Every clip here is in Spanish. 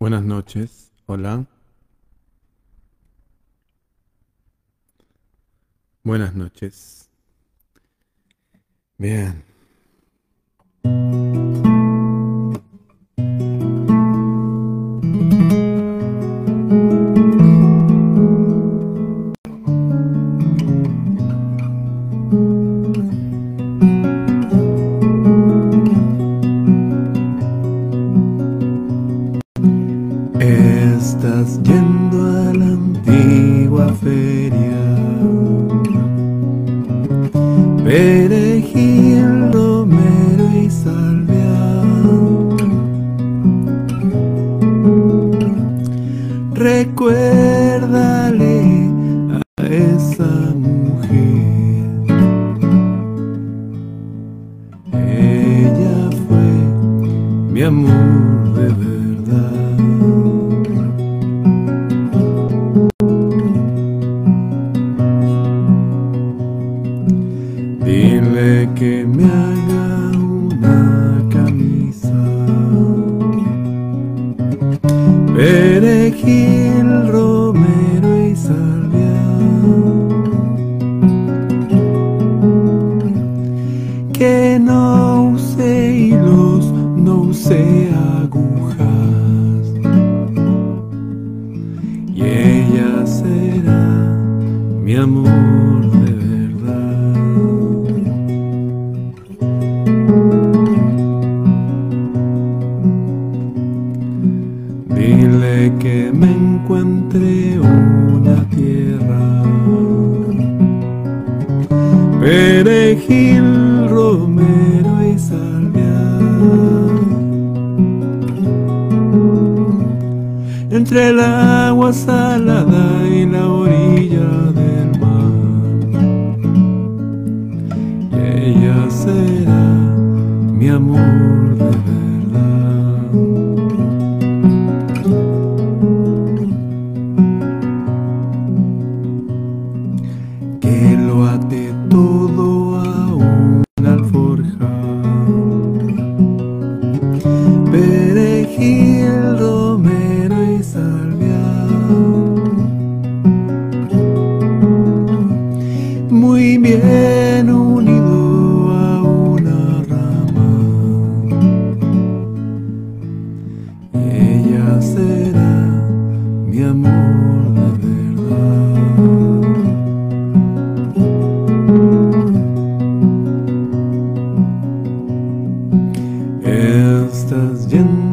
Buenas noches, hola. Buenas noches. Bien. Christian.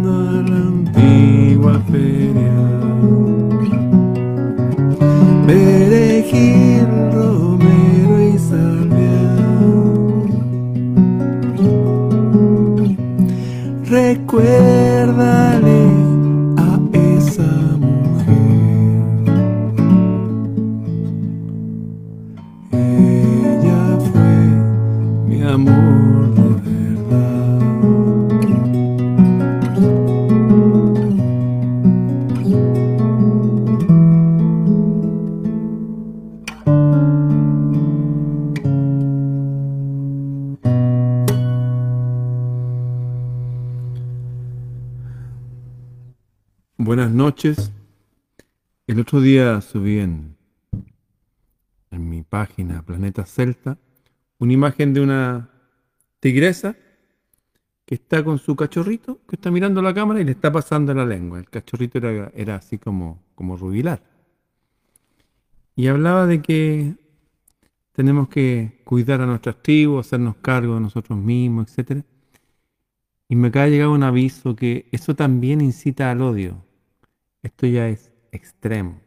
Noches. El otro día subí en, en mi página Planeta Celta una imagen de una tigresa que está con su cachorrito, que está mirando la cámara y le está pasando la lengua. El cachorrito era, era así como, como rubilar. Y hablaba de que tenemos que cuidar a nuestras tribus, hacernos cargo de nosotros mismos, etc. Y me acaba de llegar un aviso que eso también incita al odio. Esto ya es extremo.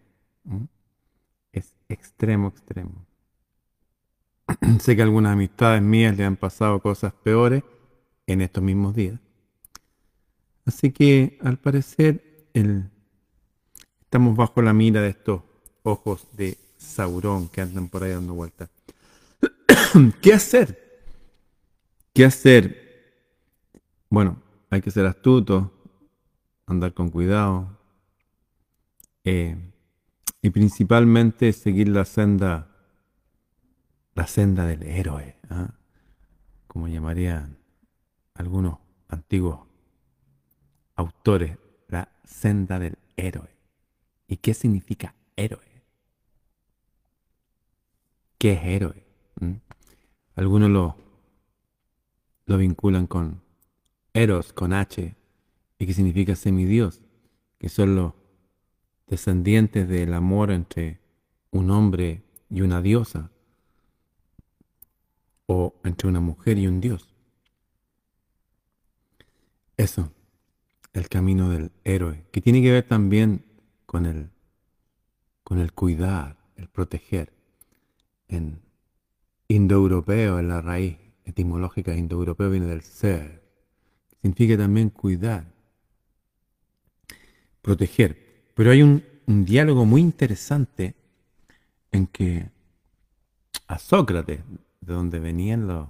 Es extremo, extremo. sé que algunas amistades mías le han pasado cosas peores en estos mismos días. Así que al parecer el- estamos bajo la mira de estos ojos de Saurón que andan por ahí dando vueltas. ¿Qué hacer? ¿Qué hacer? Bueno, hay que ser astuto, andar con cuidado eh, y principalmente seguir la senda, la senda del héroe, ¿ah? como llamarían algunos antiguos autores la senda del héroe. ¿Y qué significa héroe? ¿Qué es héroe? ¿Mm? Algunos lo, lo vinculan con Eros, con H, y que significa semidios, que son los descendientes del amor entre un hombre y una diosa, o entre una mujer y un dios. Eso, el camino del héroe, que tiene que ver también con el, con el cuidar, el proteger. En indoeuropeo, en la raíz etimológica indoeuropeo viene del ser. Significa también cuidar, proteger. Pero hay un, un diálogo muy interesante en que a Sócrates, de donde venían los,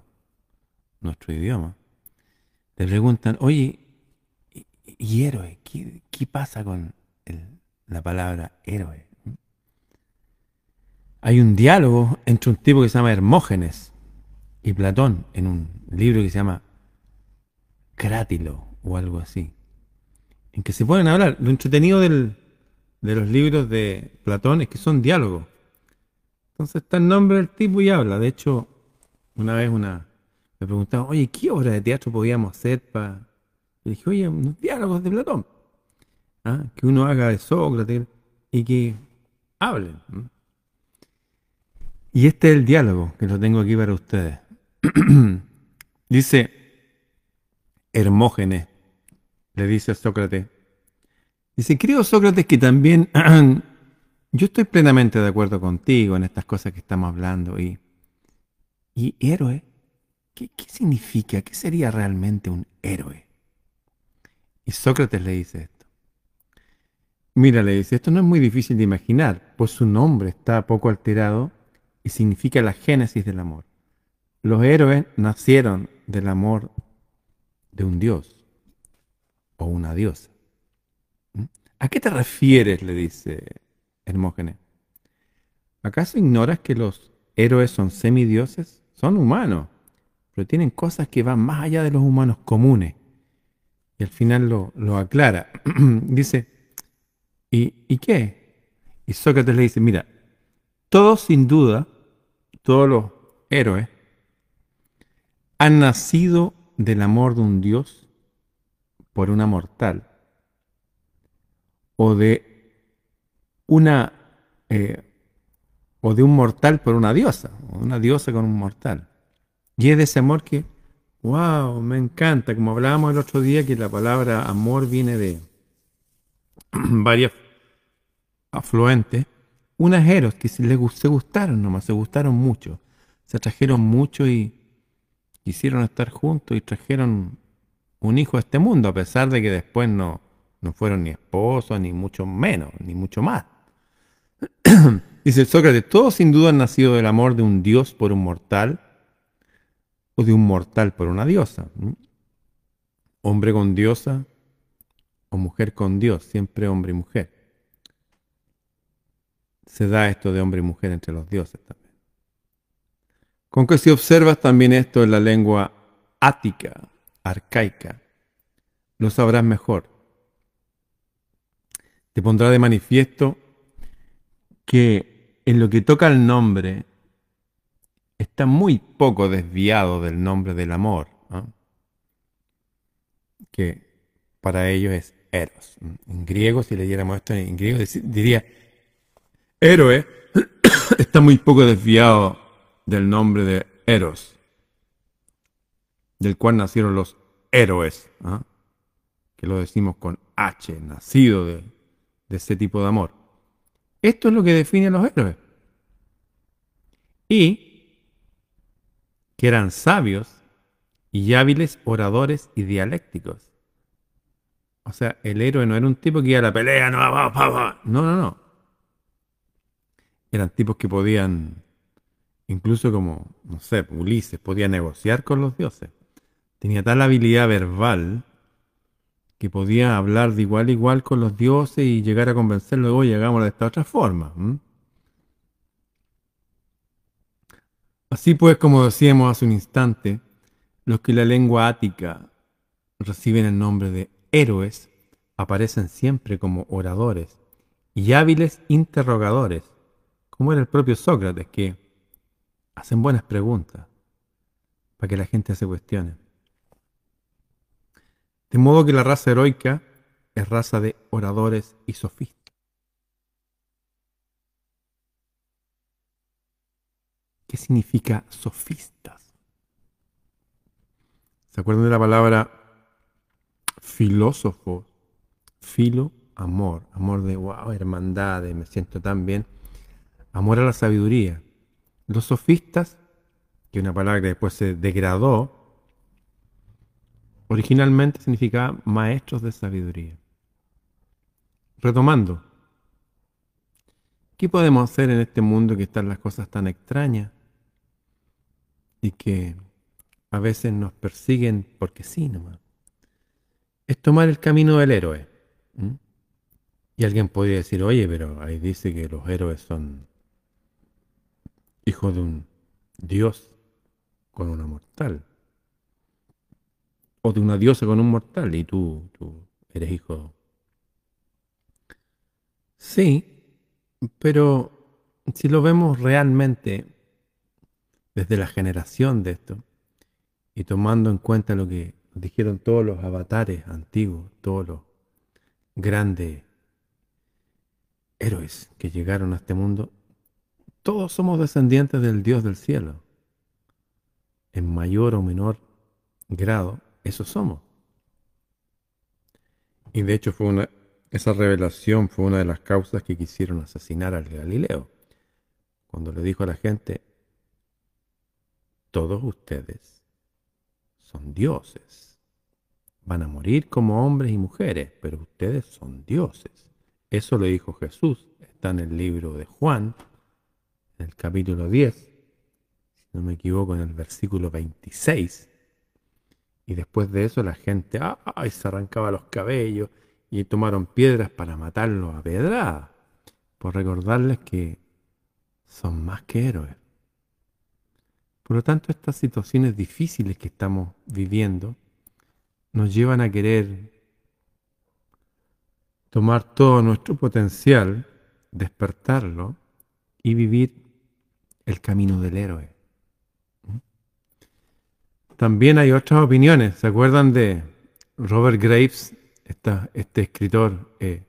nuestro idioma, le preguntan, oye, ¿y, héroe? ¿Qué, pasa con la palabra héroe? Hay un diálogo entre un tipo que se llama Hermógenes y Platón en un libro que se llama Crátilo o algo así, en que se pueden hablar. Lo entretenido de los libros de Platón es que son diálogos. Entonces está el nombre del tipo y habla. De hecho, una vez una me preguntaba, oye, ¿qué obra de teatro podíamos hacer para...? Le dije, oye, unos diálogos de Platón. ¿ah? Que uno haga de Sócrates y que hablen. Y este es el diálogo que lo tengo aquí para ustedes. dice Hermógenes, le dice a Sócrates, dice, creo Sócrates que también yo estoy plenamente de acuerdo contigo en estas cosas que estamos hablando y, y héroe ¿Qué, significa? ¿Qué sería realmente un héroe? Y Sócrates le dice esto. Mira, le dice, esto no es muy difícil de imaginar, pues su nombre está poco alterado y significa la génesis del amor. Los héroes nacieron del amor de un dios o una diosa. ¿A qué te refieres? le dice Hermógenes. ¿Acaso ignoras que los héroes son semidioses? Son humanos pero tienen cosas que van más allá de los humanos comunes. Y al final lo, aclara. dice, ¿y, qué? Y Sócrates le dice, mira, todos sin duda, todos los héroes, han nacido del amor de un dios por una mortal, o de una, eh, o de un mortal por una diosa, o una diosa con un mortal. Y es de ese amor que, wow, me encanta. Como hablábamos el otro día, que la palabra amor viene de varias afluentes. Unas eros que se, les, se gustaron nomás, se gustaron mucho. Se atrajeron mucho y quisieron estar juntos y trajeron un hijo a este mundo, a pesar de que después no, no fueron ni esposos, ni mucho menos, ni mucho más. Dice Sócrates, todos sin duda han nacido del amor de un Dios por un mortal o de un mortal por una diosa. Hombre con diosa o mujer con Dios, siempre hombre y mujer. Se da esto de hombre y mujer entre los dioses también. Con que si observas también esto en la lengua ática, arcaica, lo sabrás mejor. Te pondrá de manifiesto que en lo que toca al nombre está muy poco desviado del nombre del amor, que para ellos es Eros. En griego, si leyéramos esto en griego, diría, héroe está muy poco desviado del nombre de Eros, del cual nacieron los héroes, que lo decimos con H, nacido de, de ese tipo de amor. Esto es lo que define a los héroes. Y que eran sabios y hábiles oradores y dialécticos. O sea, el héroe no era un tipo que iba a la pelea, no, no, no, no. Eran tipos que podían, incluso como, no sé, Ulises, podía negociar con los dioses. Tenía tal habilidad verbal que podía hablar de igual a igual con los dioses y llegar a convencerlos, oye, hagámoslo de esta otra forma. Así pues, como decíamos hace un instante, los que la lengua ática reciben el nombre de héroes aparecen siempre como oradores y hábiles interrogadores, como era el propio Sócrates, que hacen buenas preguntas para que la gente se cuestione. De modo que la raza heroica es raza de oradores y sofistas. ¿Qué significa sofistas? ¿Se acuerdan de la palabra filósofo? Filo, amor. Amor de, wow, hermandad, me siento tan bien. Amor a la sabiduría. Los sofistas, que es una palabra que después se degradó, originalmente significaba maestros de sabiduría. Retomando, ¿qué podemos hacer en este mundo que están las cosas tan extrañas? y que a veces nos persiguen porque sí nomás, es tomar el camino del héroe. Y alguien podría decir, oye, pero ahí dice que los héroes son hijos de un dios con una mortal. O de una diosa con un mortal y tú, tú eres hijo. Sí, pero si lo vemos realmente desde la generación de esto y tomando en cuenta lo que dijeron todos los avatares antiguos, todos los grandes héroes que llegaron a este mundo, todos somos descendientes del Dios del cielo. En mayor o menor grado, eso somos. Y de hecho fue una, esa revelación fue una de las causas que quisieron asesinar al Galileo. Cuando le dijo a la gente, todos ustedes son dioses. Van a morir como hombres y mujeres, pero ustedes son dioses. Eso lo dijo Jesús. Está en el libro de Juan, en el capítulo 10, si no me equivoco, en el versículo 26. Y después de eso la gente ay, se arrancaba los cabellos y tomaron piedras para matarlo a pedrada, por recordarles que son más que héroes. Por lo tanto, estas situaciones difíciles que estamos viviendo nos llevan a querer tomar todo nuestro potencial, despertarlo y vivir el camino del héroe. También hay otras opiniones. ¿Se acuerdan de Robert Graves, este escritor eh,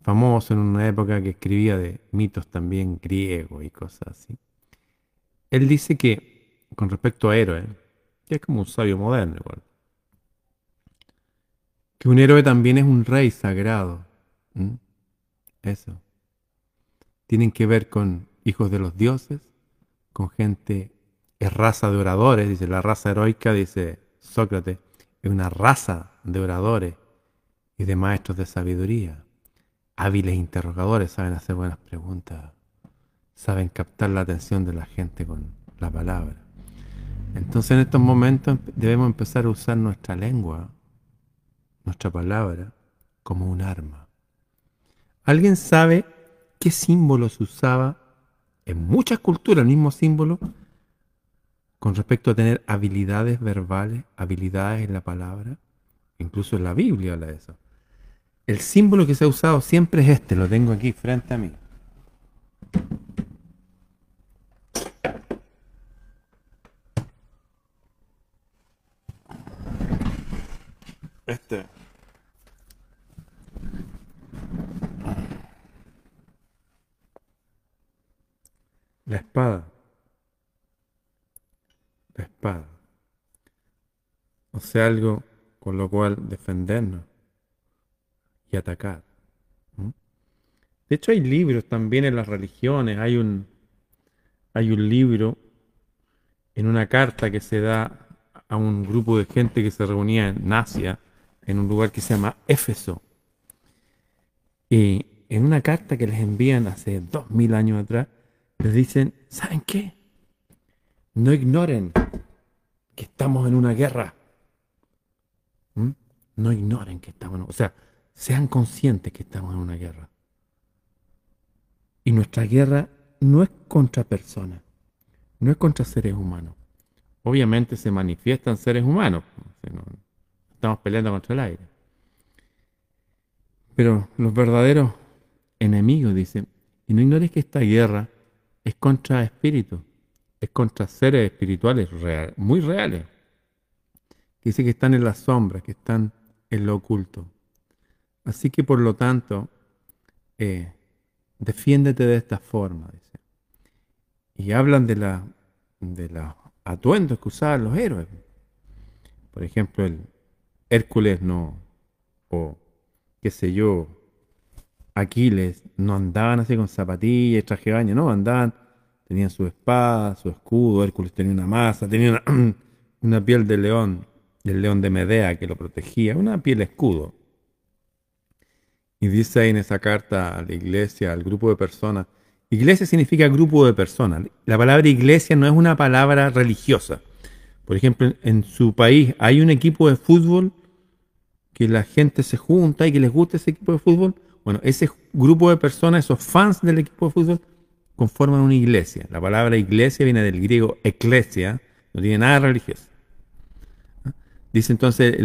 famoso en una época que escribía de mitos también griegos y cosas así? Él dice que, con respecto a héroe, que es como un sabio moderno igual, que un héroe también es un rey sagrado. Eso. Tienen que ver con hijos de los dioses, con gente, es raza de oradores, dice la raza heroica, dice Sócrates, es una raza de oradores y de maestros de sabiduría. Hábiles interrogadores, saben hacer buenas preguntas saben captar la atención de la gente con la palabra. Entonces en estos momentos debemos empezar a usar nuestra lengua, nuestra palabra, como un arma. ¿Alguien sabe qué símbolo se usaba en muchas culturas, el mismo símbolo, con respecto a tener habilidades verbales, habilidades en la palabra? Incluso en la Biblia habla de eso. El símbolo que se ha usado siempre es este, lo tengo aquí frente a mí. Este. La espada. La espada. O sea, algo con lo cual defendernos y atacar. De hecho, hay libros también en las religiones. Hay un, hay un libro en una carta que se da a un grupo de gente que se reunía en Asia en un lugar que se llama Éfeso. Y en una carta que les envían hace dos mil años atrás, les dicen, ¿saben qué? No ignoren que estamos en una guerra. ¿Mm? No ignoren que estamos en O sea, sean conscientes que estamos en una guerra. Y nuestra guerra no es contra personas, no es contra seres humanos. Obviamente se manifiestan seres humanos estamos peleando contra el aire. Pero los verdaderos enemigos, dicen, y no ignores que esta guerra es contra espíritus, es contra seres espirituales muy reales. Dice que están en las sombras, que están en lo oculto. Así que por lo tanto, eh, defiéndete de esta forma. Dice. Y hablan de la de los atuendos que usaban los héroes. Por ejemplo, el Hércules no, o qué sé yo, Aquiles no andaban así con zapatillas, traje baño, no, andaban, tenían su espada, su escudo, Hércules tenía una masa, tenía una, una piel de león, del león de Medea que lo protegía, una piel escudo. Y dice ahí en esa carta a la iglesia, al grupo de personas, iglesia significa grupo de personas. La palabra iglesia no es una palabra religiosa. Por ejemplo, en su país hay un equipo de fútbol que la gente se junta y que les gusta ese equipo de fútbol. Bueno, ese grupo de personas, esos fans del equipo de fútbol, conforman una iglesia. La palabra iglesia viene del griego eclesia, no tiene nada religioso. Dice entonces,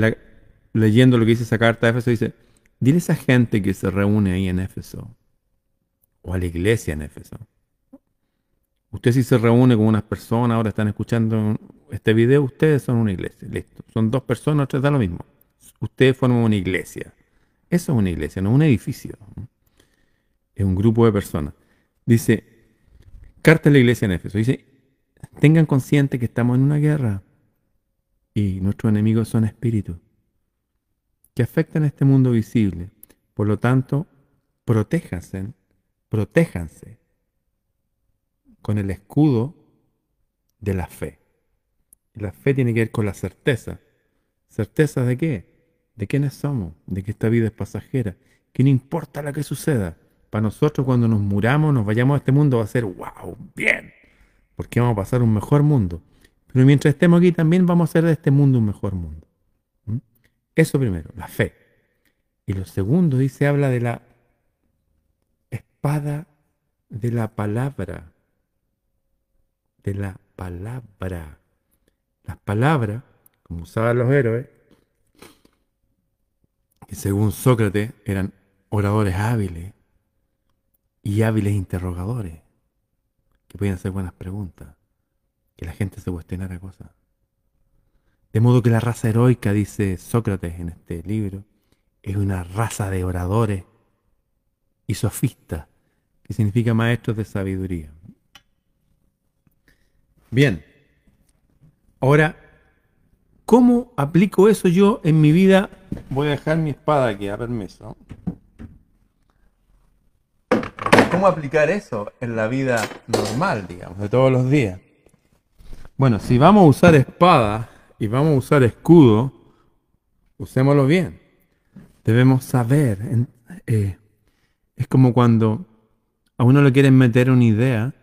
leyendo lo que dice esa carta de Éfeso, dice, dile a esa gente que se reúne ahí en Éfeso, o a la iglesia en Éfeso. Usted si se reúne con unas personas, ahora están escuchando este video, ustedes son una iglesia, listo. Son dos personas, tres da lo mismo. Ustedes forman una iglesia. Eso es una iglesia, no un edificio. Es un grupo de personas. Dice, carta de la iglesia en Éfeso, dice, tengan consciente que estamos en una guerra y nuestros enemigos son espíritus que afectan a este mundo visible. Por lo tanto, protéjanse, protéjanse con el escudo de la fe. La fe tiene que ver con la certeza. ¿Certeza de qué? De quiénes somos, de que esta vida es pasajera, que no importa lo que suceda. Para nosotros cuando nos muramos, nos vayamos a este mundo, va a ser, wow, bien, porque vamos a pasar un mejor mundo. Pero mientras estemos aquí también vamos a hacer de este mundo un mejor mundo. Eso primero, la fe. Y lo segundo dice, habla de la espada de la palabra. De la palabra. Las palabras, como usaban los héroes, que según Sócrates eran oradores hábiles y hábiles interrogadores, que podían hacer buenas preguntas que la gente se cuestionara cosas. De modo que la raza heroica, dice Sócrates en este libro, es una raza de oradores y sofistas, que significa maestros de sabiduría. Bien, ahora, ¿cómo aplico eso yo en mi vida? Voy a dejar mi espada aquí, a permiso. ¿Cómo aplicar eso en la vida normal, digamos, de todos los días? Bueno, si vamos a usar espada y vamos a usar escudo, usémoslo bien. Debemos saber. Eh, es como cuando a uno le quieren meter una idea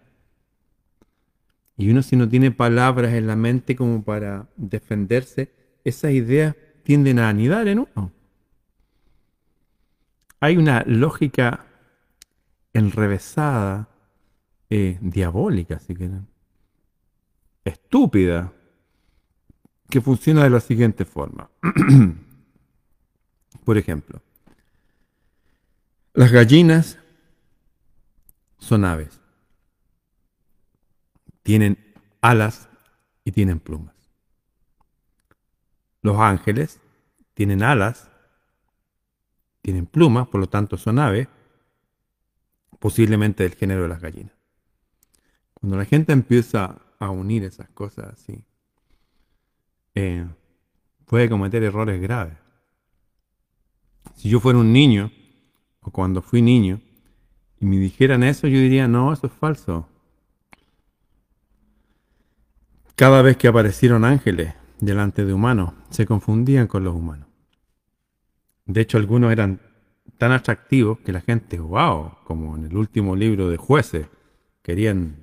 y uno si no tiene palabras en la mente como para defenderse, esas ideas tienden a anidar en uno. Hay una lógica enrevesada, eh, diabólica, si quieren estúpida que funciona de la siguiente forma. Por ejemplo, las gallinas son aves. Tienen alas y tienen plumas. Los ángeles tienen alas, tienen plumas, por lo tanto son aves, posiblemente del género de las gallinas. Cuando la gente empieza a unir esas cosas así, eh, puede cometer errores graves. Si yo fuera un niño, o cuando fui niño, y me dijeran eso, yo diría, no, eso es falso. Cada vez que aparecieron ángeles delante de humanos, se confundían con los humanos. De hecho, algunos eran tan atractivos que la gente, wow, como en el último libro de jueces, querían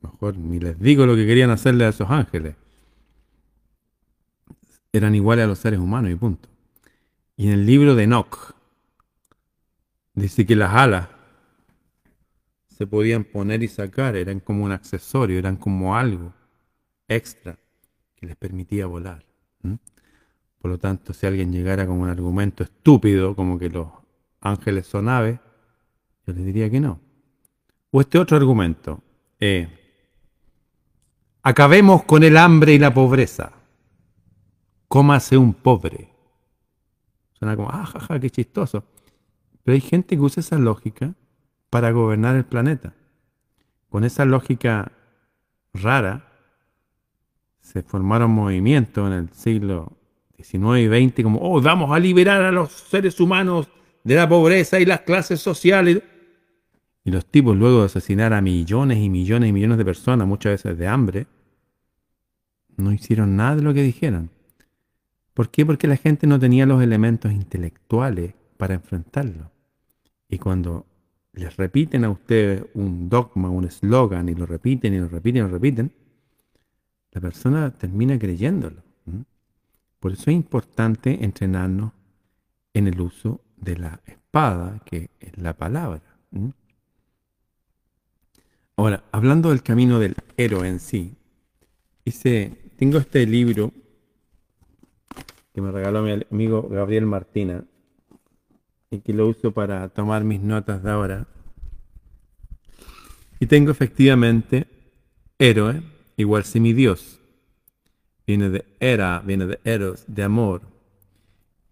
mejor ni les digo lo que querían hacerle a esos ángeles. Eran iguales a los seres humanos y punto. Y en el libro de Enoch dice que las alas se podían poner y sacar, eran como un accesorio, eran como algo extra que les permitía volar. Por lo tanto, si alguien llegara con un argumento estúpido, como que los ángeles son aves, yo les diría que no. O este otro argumento, eh, acabemos con el hambre y la pobreza, cómase un pobre. Suena como, ah, jaja, qué chistoso. Pero hay gente que usa esa lógica para gobernar el planeta. Con esa lógica rara, se formaron movimientos en el siglo XIX y XX como, oh, vamos a liberar a los seres humanos de la pobreza y las clases sociales. Y los tipos, luego de asesinar a millones y millones y millones de personas, muchas veces de hambre, no hicieron nada de lo que dijeron. ¿Por qué? Porque la gente no tenía los elementos intelectuales para enfrentarlo. Y cuando les repiten a ustedes un dogma, un eslogan, y lo repiten y lo repiten y lo repiten, la persona termina creyéndolo. Por eso es importante entrenarnos en el uso de la espada, que es la palabra. Ahora, hablando del camino del héroe en sí, tengo este libro que me regaló mi amigo Gabriel Martina y que lo uso para tomar mis notas de ahora. Y tengo efectivamente héroe igual si Dios. Viene de era, viene de eros, de amor.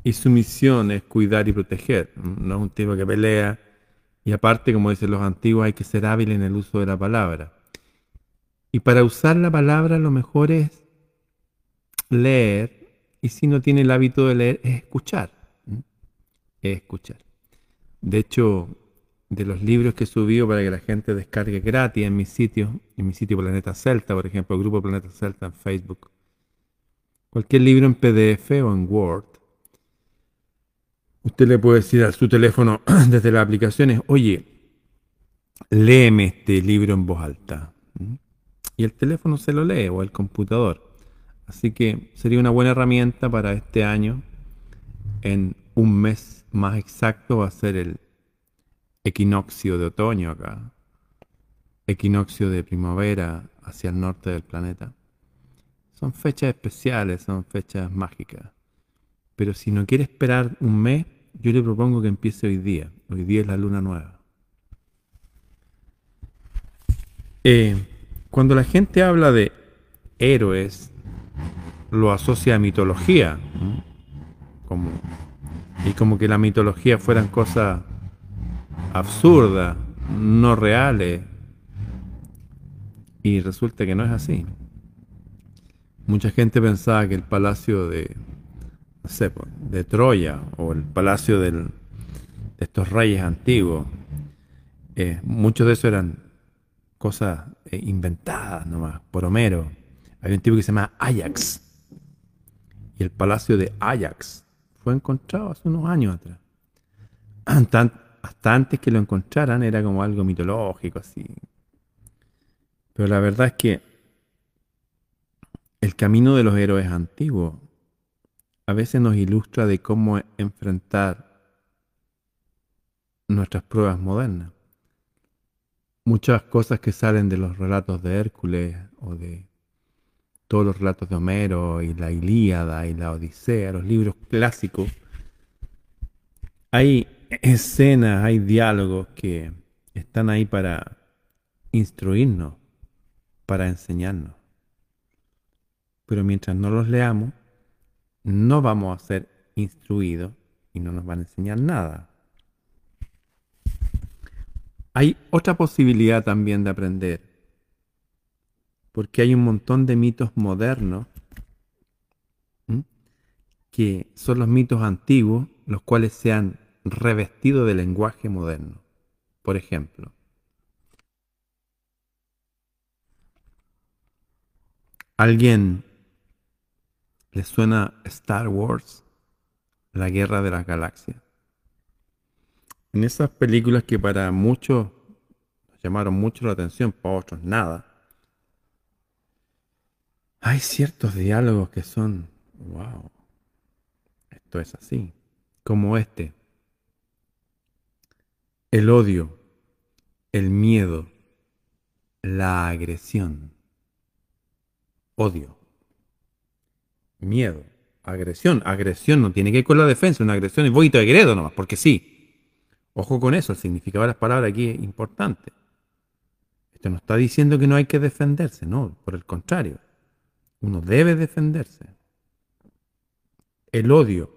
Y su misión es cuidar y proteger. No es un tipo que pelea. Y aparte, como dicen los antiguos, hay que ser hábil en el uso de la palabra. Y para usar la palabra lo mejor es leer. Y si no tiene el hábito de leer, es escuchar. Es escuchar. De hecho, de los libros que he subido para que la gente descargue gratis en mi sitio, en mi sitio Planeta Celta, por ejemplo, el grupo Planeta Celta en Facebook. Cualquier libro en PDF o en Word. Usted le puede decir a su teléfono desde las aplicaciones, oye, léeme este libro en voz alta. Y el teléfono se lo lee o el computador. Así que sería una buena herramienta para este año. En un mes más exacto va a ser el equinoccio de otoño acá, equinoccio de primavera hacia el norte del planeta. Son fechas especiales, son fechas mágicas. Pero si no quiere esperar un mes, yo le propongo que empiece hoy día. Hoy día es la luna nueva. Eh, cuando la gente habla de héroes, lo asocia a mitología. Y como que la mitología fueran cosas absurdas, no reales. Y resulta que no es así. Mucha gente pensaba que el palacio de, de Troya o el palacio de estos reyes antiguos, eh, muchos de eso eran cosas eh, inventadas nomás por Homero. Hay un tipo que se llama Ajax. Y el palacio de Ajax fue encontrado hace unos años atrás hasta antes que lo encontraran era como algo mitológico así. Pero la verdad es que el camino de los héroes antiguos a veces nos ilustra de cómo enfrentar nuestras pruebas modernas. Muchas cosas que salen de los relatos de Hércules o de todos los relatos de Homero y la Ilíada y la Odisea, los libros clásicos, hay escenas, hay diálogos que están ahí para instruirnos, para enseñarnos. Pero mientras no los leamos, no vamos a ser instruidos y no nos van a enseñar nada. Hay otra posibilidad también de aprender, porque hay un montón de mitos modernos que son los mitos antiguos, los cuales se han revestido de lenguaje moderno. Por ejemplo, ¿alguien le suena Star Wars? La guerra de las galaxias. En esas películas que para muchos llamaron mucho la atención, para otros nada, hay ciertos diálogos que son, wow, esto es así, como este el odio, el miedo, la agresión. Odio, miedo, agresión. Agresión no tiene que ir con la defensa, una agresión es voy y te agredo nomás, porque sí. Ojo con eso, el significado de las palabras aquí es importante. Esto no está diciendo que no hay que defenderse, no, por el contrario. Uno debe defenderse. El odio,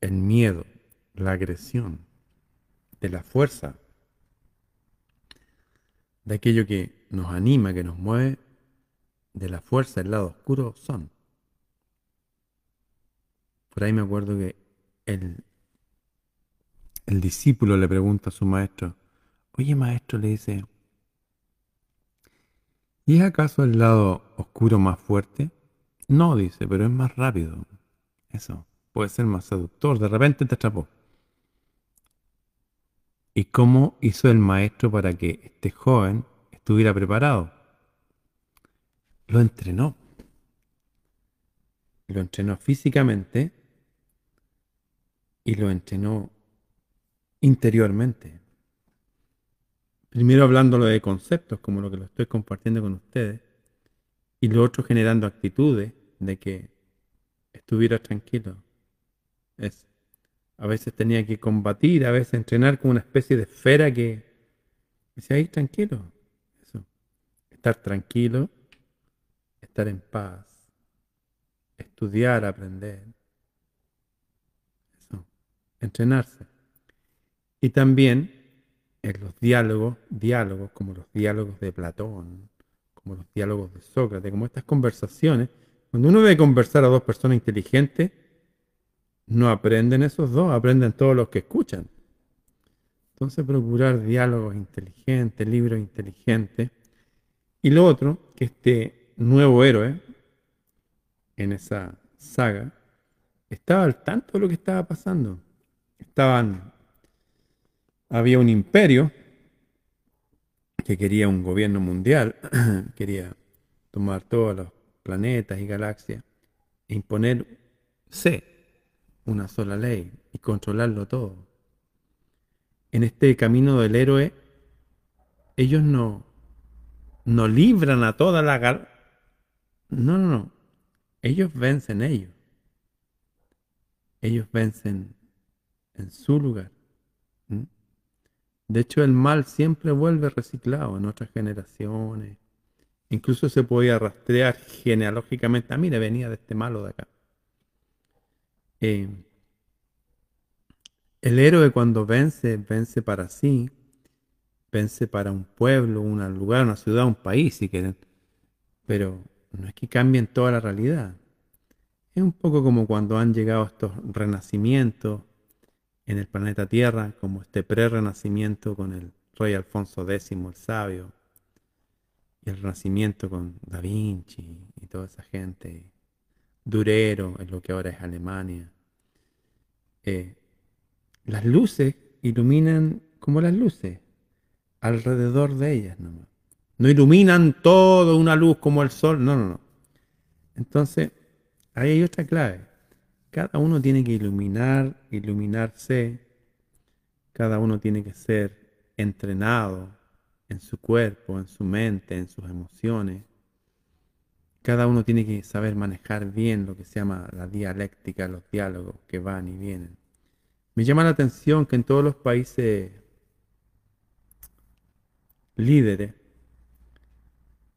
el miedo, la agresión, de la fuerza, de aquello que nos anima, que nos mueve, de la fuerza del lado oscuro son. Por ahí me acuerdo que el, el discípulo le pregunta a su maestro, oye maestro, le dice, ¿y es acaso el lado oscuro más fuerte? No, dice, pero es más rápido. Eso, puede ser más seductor, de repente te atrapó. ¿Y cómo hizo el maestro para que este joven estuviera preparado? Lo entrenó. Lo entrenó físicamente y lo entrenó interiormente. Primero hablándolo de conceptos, como lo que lo estoy compartiendo con ustedes, y lo otro generando actitudes de que estuviera tranquilo. Es, a veces tenía que combatir, a veces entrenar con una especie de esfera que decía, ahí tranquilo. Eso. Estar tranquilo, estar en paz, estudiar, aprender. Entrenarse. Y también en los diálogos, diálogos como los diálogos de Platón, como los diálogos de Sócrates, como estas conversaciones, cuando uno ve conversar a dos personas inteligentes, no aprenden esos dos, aprenden todos los que escuchan. Entonces procurar diálogos inteligentes, libros inteligentes. Y lo otro, que este nuevo héroe en esa saga estaba al tanto de lo que estaba pasando. Estaban, había un imperio que quería un gobierno mundial, quería tomar todos los planetas y galaxias e imponerse una sola ley y controlarlo todo. En este camino del héroe, ellos no, no libran a toda la. No, no, no. Ellos vencen ellos. Ellos vencen en su lugar. De hecho, el mal siempre vuelve reciclado en otras generaciones. Incluso se podía rastrear genealógicamente. Ah, mire, venía de este malo de acá. Eh, el héroe cuando vence, vence para sí, vence para un pueblo, un lugar, una ciudad, un país, si quieren. Pero no es que cambien toda la realidad. Es un poco como cuando han llegado estos renacimientos en el planeta Tierra, como este pre-renacimiento con el rey Alfonso X el sabio, y el renacimiento con Da Vinci y toda esa gente, Durero, en lo que ahora es Alemania. Eh, las luces iluminan como las luces, alrededor de ellas nomás. No iluminan todo una luz como el sol, no, no, no. Entonces, ahí hay otra clave. Cada uno tiene que iluminar, iluminarse. Cada uno tiene que ser entrenado en su cuerpo, en su mente, en sus emociones. Cada uno tiene que saber manejar bien lo que se llama la dialéctica, los diálogos que van y vienen. Me llama la atención que en todos los países líderes,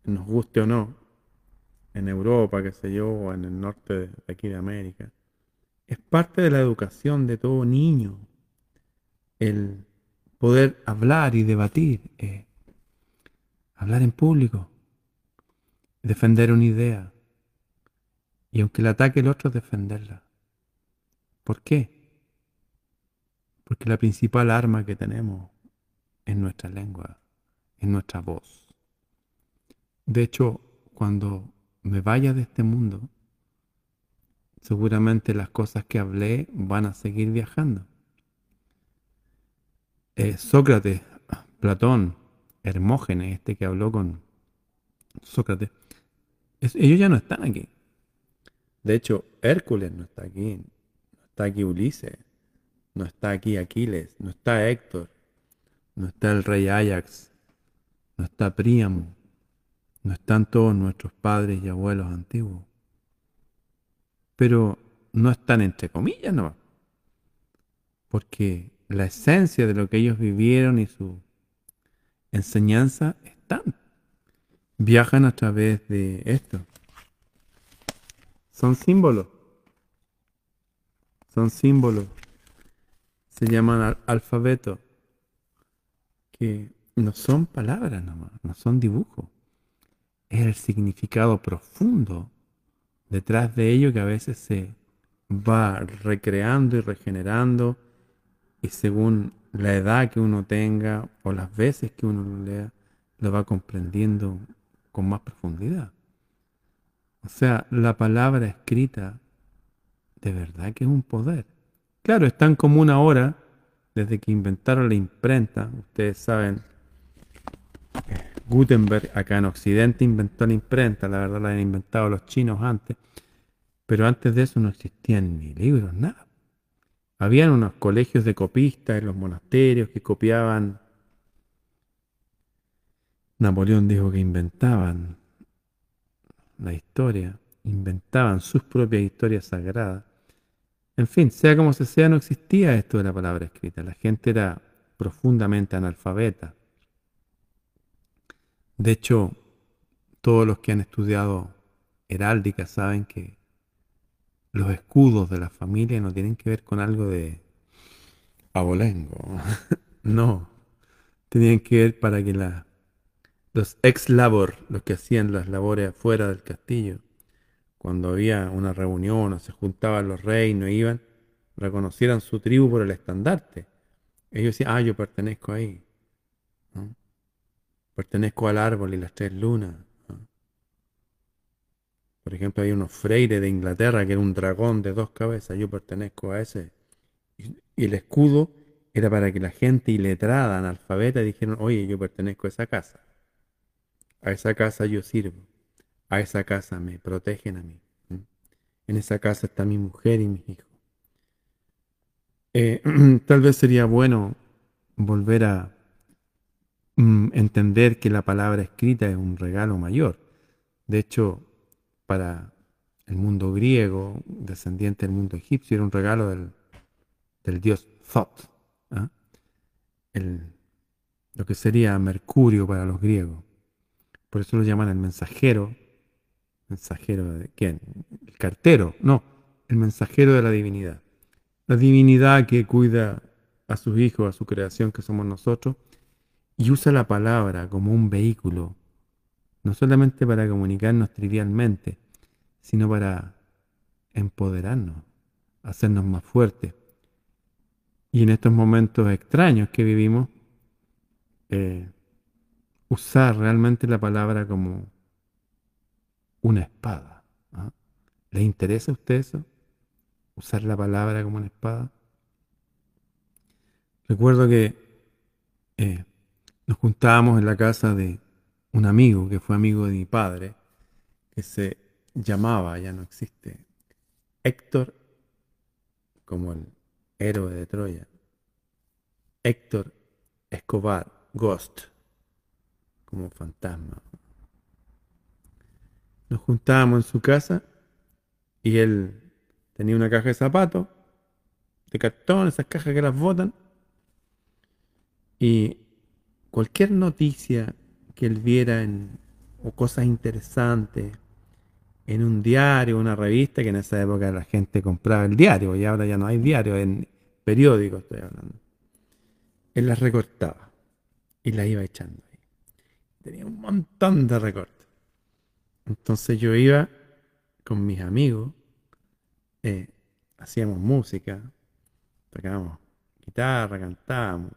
nos guste o no, en Europa, qué sé yo, o en el norte de aquí de América, es parte de la educación de todo niño el poder hablar y debatir, eh, hablar en público, defender una idea. Y aunque le ataque el otro, defenderla. ¿Por qué? Porque la principal arma que tenemos es nuestra lengua, es nuestra voz. De hecho, cuando me vaya de este mundo, seguramente las cosas que hablé van a seguir viajando. Eh, Sócrates, Platón, Hermógenes, este que habló con Sócrates, ellos ya no están aquí. De hecho, Hércules no está aquí, no está aquí Ulises, no está aquí Aquiles, no está Héctor, no está el rey Ajax, no está Príamo, no están todos nuestros padres y abuelos antiguos. Pero no están entre comillas, no. Porque la esencia de lo que ellos vivieron y su enseñanza están. Viajan a través de esto. Son símbolos. Son símbolos. Se llaman alfabeto. Que no son palabras nomás, no son dibujos. Es el significado profundo detrás de ello que a veces se va recreando y regenerando y según la edad que uno tenga o las veces que uno lo lea, lo va comprendiendo con más profundidad. O sea, la palabra escrita de verdad que es un poder. Claro, es tan común ahora, desde que inventaron la imprenta, ustedes saben, Gutenberg acá en Occidente inventó la imprenta, la verdad la han inventado los chinos antes, pero antes de eso no existían ni libros, nada. Habían unos colegios de copistas en los monasterios que copiaban. Napoleón dijo que inventaban la historia, inventaban sus propias historias sagradas. En fin, sea como se sea, no existía esto de la palabra escrita. La gente era profundamente analfabeta. De hecho, todos los que han estudiado heráldica saben que los escudos de la familia no tienen que ver con algo de abolengo. no. Tenían que ver para que los ex labor, los que hacían las labores afuera del castillo, cuando había una reunión o se juntaban los reinos e iban, reconocieran su tribu por el estandarte. Ellos decían, ah, yo pertenezco ahí. Pertenezco al árbol y las tres lunas. Por ejemplo, hay unos freires de Inglaterra que era un dragón de dos cabezas, yo pertenezco a ese. Y, el escudo era para que la gente iletrada, analfabeta, dijeran, oye, yo pertenezco a esa casa. A esa casa yo sirvo. A esa casa me protegen a mí. En esa casa está mi mujer y mis hijos. Eh, tal vez sería bueno volver a entender que la palabra escrita es un regalo mayor. De hecho, para el mundo griego, descendiente del mundo egipcio, era un regalo del, dios Thoth, ¿ah? lo que sería Mercurio para los griegos. Por eso lo llaman el mensajero. ¿Mensajero de quién? El cartero, no, el mensajero de la divinidad. La divinidad que cuida a sus hijos, a su creación que somos nosotros, y usa la palabra como un vehículo no solamente para comunicarnos trivialmente, sino para empoderarnos, hacernos más fuertes. Y en estos momentos extraños que vivimos, eh, usar realmente la palabra como una espada. ¿ah? ¿Le interesa a usted eso? Usar la palabra como una espada. Recuerdo que eh, nos juntábamos en la casa de un amigo que fue amigo de mi padre, que se llamaba, ya no existe, Héctor, como el héroe de Troya, Héctor Escobar, Ghost, como fantasma. Nos juntábamos en su casa y él tenía una caja de zapatos, de cartón, esas cajas que las botan, y cualquier noticia que él viera en, o cosas interesantes en un diario, una revista, que en esa época la gente compraba el diario, y ahora ya no hay diario, en periódicos estoy hablando. Él las recortaba y las iba echando ahí. Tenía un montón de recortes. Entonces yo iba con mis amigos, eh, hacíamos música, tocábamos guitarra, cantábamos.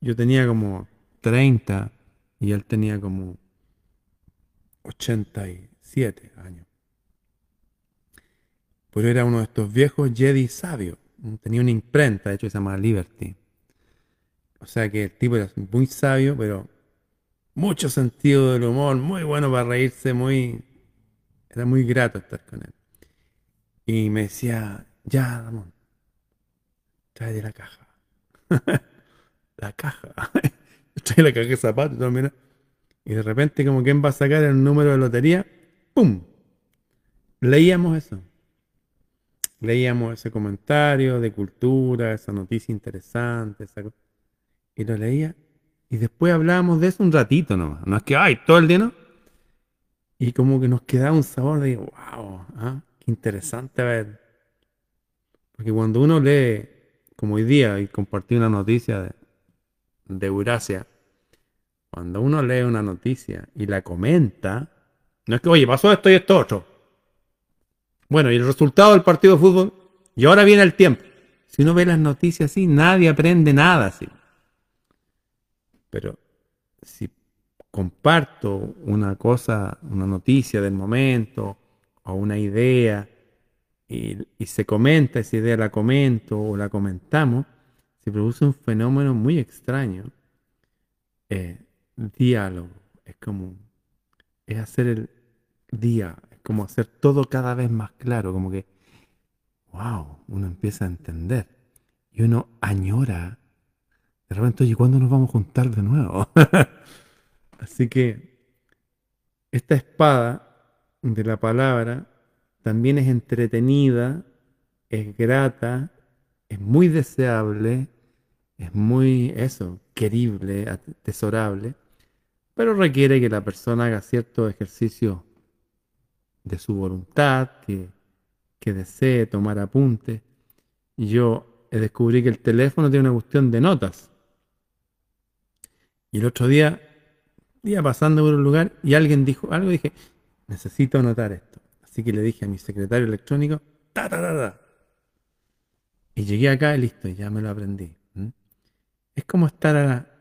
Yo tenía como 30 y él tenía como 87 años. Pero era uno de estos viejos Jedi sabios. Tenía una imprenta, de hecho, se llama Liberty. O sea que el tipo era muy sabio, pero mucho sentido del humor, muy bueno para reírse, muy... Era muy grato estar con él. Y me decía, ya, Ramón, trae la caja. la caja. trae la caja de zapatos, y de repente, como quien va a sacar el número de lotería, ¡pum! Leíamos eso. leíamos ese comentario de cultura, esa noticia interesante, y lo leía, y después hablábamos de eso un ratito nomás, no es que, ay, todo el día no, y como que nos quedaba un sabor de, wow, ¿ah? qué interesante ver. Porque cuando uno lee, como hoy día, y compartí una noticia de, de Eurasia, cuando uno lee una noticia y la comenta, no es que, oye, pasó esto y esto otro. Bueno, y el resultado del partido de fútbol, y ahora viene el tiempo. Si uno ve las noticias así, nadie aprende nada así. Pero si comparto una cosa, una noticia del momento o una idea y, se comenta, esa idea la comento o la comentamos, se produce un fenómeno muy extraño. Eh, diálogo, es como, es hacer el día, es como hacer todo cada vez más claro, como que, wow, uno empieza a entender y uno añora. De repente, oye, ¿cuándo nos vamos a juntar de nuevo? Así que esta espada de la palabra también es entretenida, es grata, es muy deseable, es muy, eso, querible, atesorable, pero requiere que la persona haga cierto ejercicio de su voluntad, que, que desee tomar apuntes. Yo descubrí que el teléfono tiene una cuestión de notas. Y el otro día Iba pasando por un lugar y alguien dijo algo dije, necesito anotar esto. Así que le dije a mi secretario electrónico, ta, ta, ta, ta. Y llegué acá y listo, ya me lo aprendí. Es como estar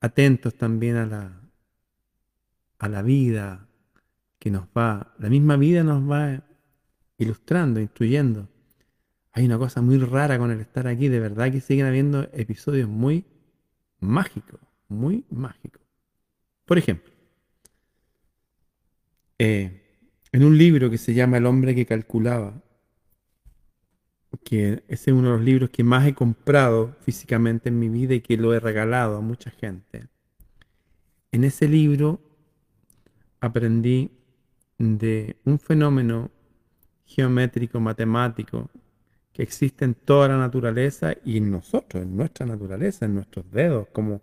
atentos también a la, vida que nos va, la misma vida nos va ilustrando, instruyendo. Hay una cosa muy rara con el estar aquí, de verdad que siguen habiendo episodios muy mágicos, muy mágicos. Por ejemplo, eh, en un libro que se llama El hombre que calculaba, que ese es uno de los libros que más he comprado físicamente en mi vida y que lo he regalado a mucha gente. En ese libro aprendí de un fenómeno geométrico, matemático, que existe en toda la naturaleza y en nosotros, en nuestra naturaleza, en nuestros dedos, como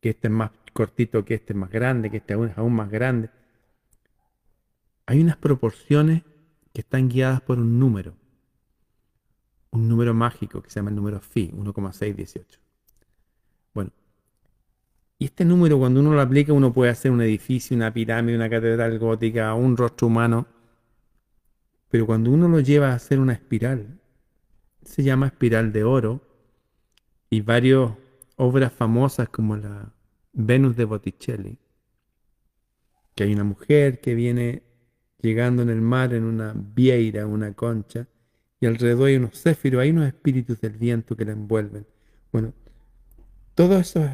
que este es más cortito, que este es más grande, que este es aún más grande. Hay unas proporciones que están guiadas por un número, un número mágico que se llama el número phi, 1,618. Bueno, y este número cuando uno lo aplica uno puede hacer un edificio, una pirámide, una catedral gótica, un rostro humano, pero cuando uno lo lleva a hacer una espiral, se llama espiral de oro, y varias obras famosas como la Venus de Botticelli, que hay una mujer que viene llegando en el mar en una vieira, una concha, y alrededor hay unos céfiros, hay unos espíritus del viento que la envuelven. Bueno, todos esos,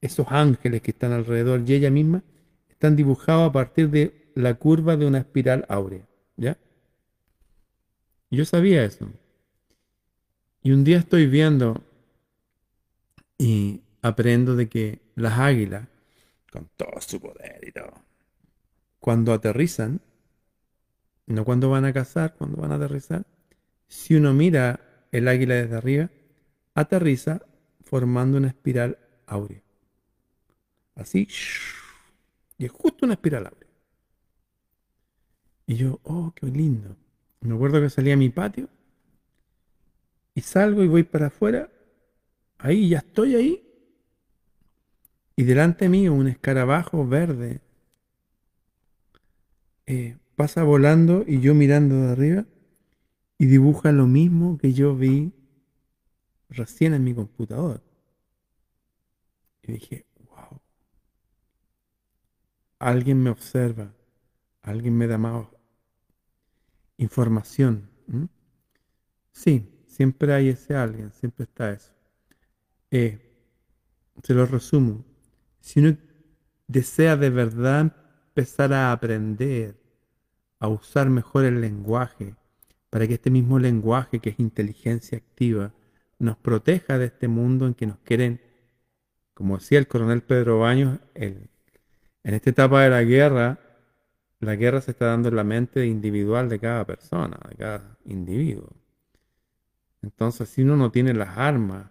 esos ángeles que están alrededor y ella misma están dibujados a partir de la curva de una espiral áurea, ¿ya? Yo sabía eso. Y un día estoy viendo y aprendo de que las águilas, con todo su poder y todo, cuando aterrizan, no cuando van a cazar, cuando van a aterrizar, si uno mira el águila desde arriba, aterriza formando una espiral áurea. Así, y es justo una espiral áurea. Y yo, oh, qué lindo. Me acuerdo que salí a mi patio y salgo y voy para afuera. Ahí ya estoy ahí y delante mío un escarabajo verde eh, pasa volando y yo mirando de arriba y dibuja lo mismo que yo vi recién en mi computador. Y dije, wow, alguien me observa, alguien me da más información. Sí, siempre hay ese alguien, siempre está eso. Eh, se lo resumo. Si uno desea de verdad empezar a aprender a usar mejor el lenguaje, para que este mismo lenguaje, que es inteligencia activa, nos proteja de este mundo en que nos quieren, como decía el coronel Pedro Baños, en esta etapa de la guerra, la guerra se está dando en la mente individual de cada persona, de cada individuo. Entonces, si uno no tiene las armas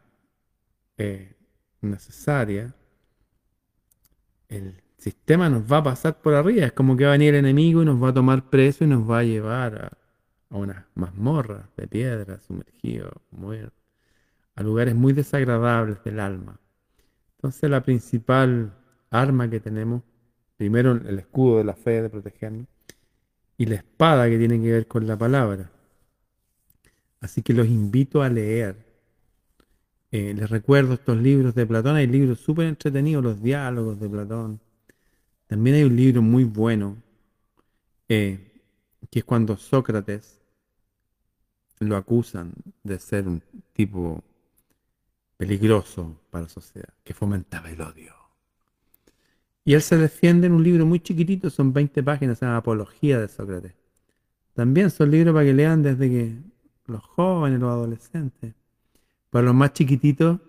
eh, necesarias, el sistema nos va a pasar por arriba. Es como que va a venir el enemigo y nos va a tomar preso y nos va a llevar a, a unas mazmorras de piedra, sumergidos, a lugares muy desagradables del alma. Entonces la principal arma que tenemos, primero el escudo de la fe de protegernos, y la espada que tiene que ver con la palabra. Así que los invito a leer. Eh, les recuerdo estos libros de Platón, hay libros súper entretenidos, los diálogos de Platón. También hay un libro muy bueno, eh, que es cuando Sócrates lo acusan de ser un tipo peligroso para la sociedad, que fomentaba el odio. Y él se defiende en un libro muy chiquitito, son 20 páginas, se llama Apología de Sócrates. También son libros para que lean desde que los jóvenes, los adolescentes. Para los más chiquititos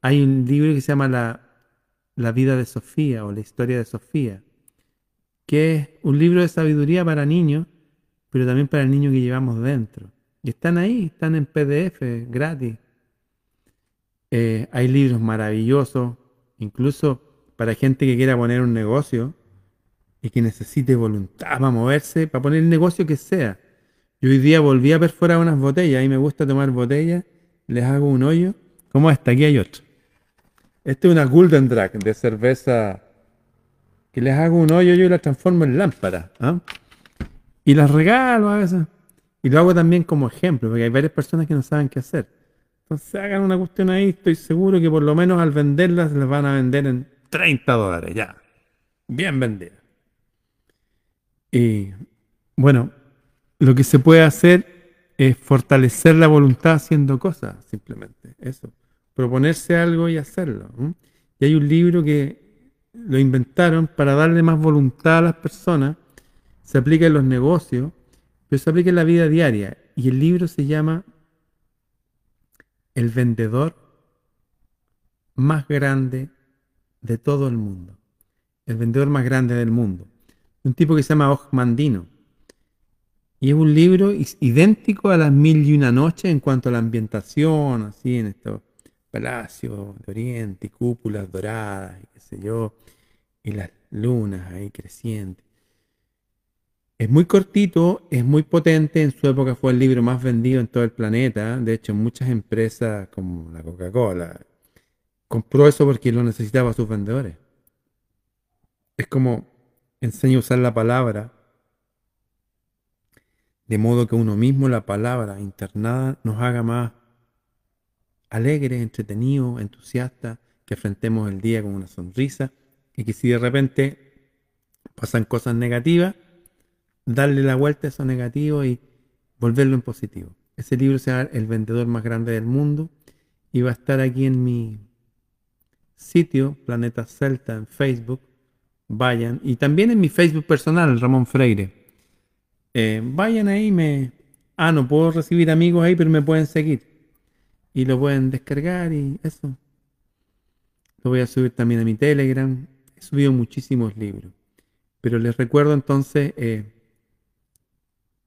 hay un libro que se llama la, la vida de Sofía o la historia de Sofía, que es un libro de sabiduría para niños, pero también para el niño que llevamos dentro. Y están ahí, están en PDF, gratis. Eh, hay libros maravillosos, incluso para gente que quiera poner un negocio y que necesite voluntad para moverse, para poner el negocio que sea. Yo hoy día volví a perforar unas botellas, y me gusta tomar botellas, les hago un hoyo, como esta, aquí hay otro. Este es una Golden Drag de cerveza que les hago un hoyo yo y la transformo en lámpara. ¿ah? Y las regalo a veces. Y lo hago también como ejemplo, porque hay varias personas que no saben qué hacer. Entonces hagan una cuestión ahí, estoy seguro que por lo menos al venderlas les van a vender en 30 dólares, ya. Bien vendida. Y bueno, lo que se puede hacer es fortalecer la voluntad haciendo cosas, simplemente. Eso. Proponerse algo y hacerlo. Y hay un libro que lo inventaron para darle más voluntad a las personas. Se aplica en los negocios pero se aplica en la vida diaria. Y el libro se llama El vendedor más grande de todo el mundo. El vendedor más grande del mundo. Un tipo que se llama Mandino. Y es un libro idéntico a las mil y una noches en cuanto a la ambientación, así en estos palacios de Oriente y cúpulas doradas y qué sé yo, y las lunas ahí crecientes. Es muy cortito, es muy potente, en su época fue el libro más vendido en todo el planeta, de hecho muchas empresas como la Coca-Cola compró eso porque lo necesitaba a sus vendedores. Es como enseña a usar la palabra de modo que uno mismo la palabra internada nos haga más alegres, entretenidos, entusiastas, que afrontemos el día con una sonrisa. Y que si de repente pasan cosas negativas, darle la vuelta a eso negativo y volverlo en positivo. Ese libro se llama El vendedor más grande del mundo y va a estar aquí en mi sitio, Planeta Celta, en Facebook. Vayan. Y también en mi Facebook personal, Ramón Freire. Eh, vayan ahí, me... Ah, no puedo recibir amigos ahí, pero me pueden seguir. Y lo pueden descargar y eso. Lo voy a subir también a mi Telegram. He subido muchísimos libros. Pero les recuerdo entonces eh,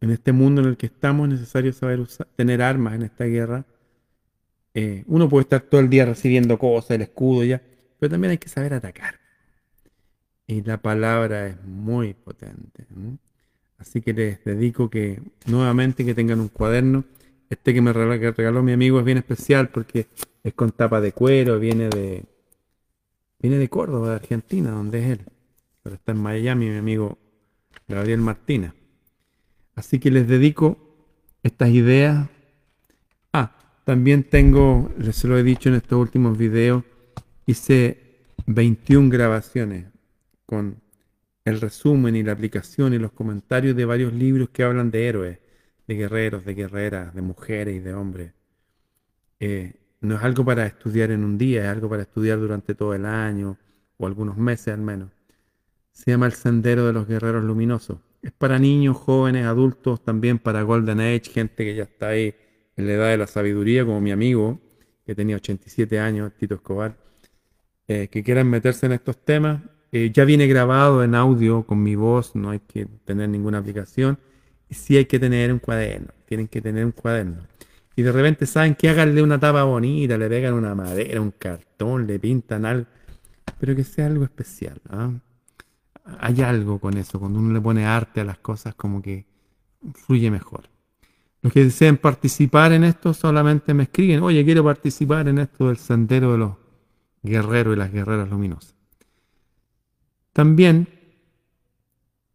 en este mundo en el que estamos es necesario saber tener armas en esta guerra. Eh, uno puede estar todo el día recibiendo cosas, el escudo ya, pero también hay que saber atacar. Y la palabra es muy potente. Así que les dedico que nuevamente que tengan un cuaderno. Este que me regaló, mi amigo es bien especial porque es con tapa de cuero, viene de viene de Córdoba, de Argentina, donde es él. Pero está en Miami, mi amigo Gabriel Martínez. Así que les dedico estas ideas. Ah, también tengo, les lo he dicho en estos últimos videos, hice 21 grabaciones con el resumen y la aplicación y los comentarios de varios libros que hablan de héroes, de guerreros, de guerreras, de mujeres y de hombres. Eh, no es algo para estudiar en un día, es algo para estudiar durante todo el año o algunos meses al menos. Se llama El Sendero de los Guerreros Luminosos. Es para niños, jóvenes, adultos, también para Golden Age, gente que ya está ahí en la edad de la sabiduría, como mi amigo, que tenía 87 años, Tito Escobar, eh, que quieran meterse en estos temas. Eh, ya viene grabado en audio con mi voz, no hay que tener ninguna aplicación. Y sí hay que tener un cuaderno, tienen que tener un cuaderno. Y de repente saben que háganle una tapa bonita, le pegan una madera, un cartón, le pintan algo, pero que sea algo especial. ¿ah? Hay algo con eso, cuando uno le pone arte a las cosas como que fluye mejor. Los que deseen participar en esto solamente me escriben, oye, quiero participar en esto del sendero de los guerreros y las guerreras luminosas. También,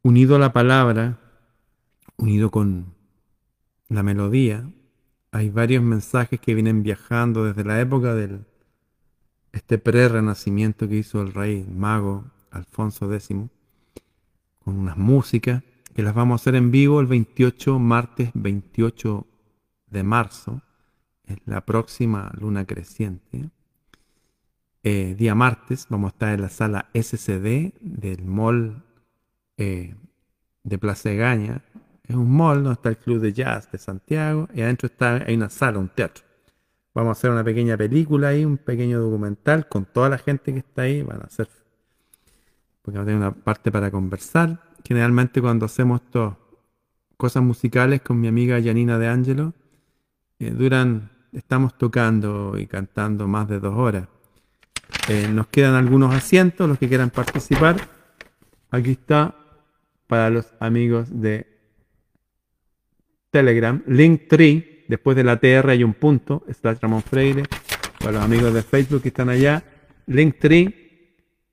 unido a la palabra, unido con la melodía, hay varios mensajes que vienen viajando desde la época del este pre-renacimiento que hizo el rey mago Alfonso X, con unas músicas que las vamos a hacer en vivo el 28, martes 28 de marzo, es la próxima luna creciente. Eh, día martes vamos a estar en la sala SCD del mall eh, de Plaza Gaña. Es un mall donde está el Club de Jazz de Santiago y adentro está, hay una sala, un teatro. Vamos a hacer una pequeña película ahí, un pequeño documental con toda la gente que está ahí. Van a hacer, porque va a una parte para conversar generalmente cuando hacemos estas cosas musicales con mi amiga Janina de Angelo, eh, duran, estamos tocando y cantando más de dos horas. Eh, nos quedan algunos asientos, los que quieran participar. Aquí está para los amigos de Telegram, Linktree, después de la TR hay un punto, slash Ramón Freire, para los amigos de Facebook que están allá, Linktree,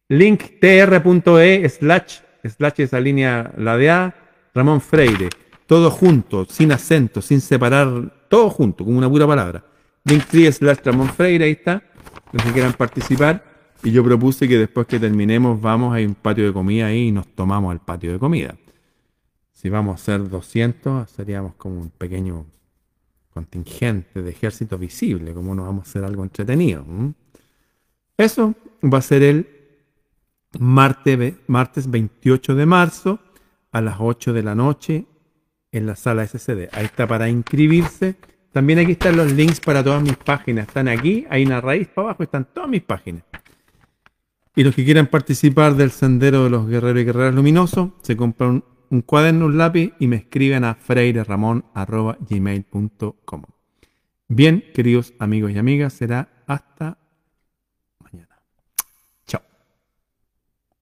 linktr.e slash slash esa línea ladeada, Ramón Freire, todo junto, sin acento, sin separar, todo junto, como una pura palabra. Linktree slash Ramón Freire, ahí está, los que quieran participar. Y yo propuse que después que terminemos vamos a un patio de comida ahí y nos tomamos al patio de comida. Si vamos a ser 200, seríamos como un pequeño contingente de ejército visible, como no vamos a hacer algo entretenido. Eso va a ser el martes, martes 28 de marzo a las 8 de la noche en la sala SCD. Ahí está para inscribirse. También aquí están los links para todas mis páginas. Están aquí, hay una raíz para abajo, están todas mis páginas. Y los que quieran participar del sendero de los guerreros y guerreras luminosos, se compran un, cuaderno, un lápiz y me escriben a freireramon.gmail.com. Bien, queridos amigos y amigas, será hasta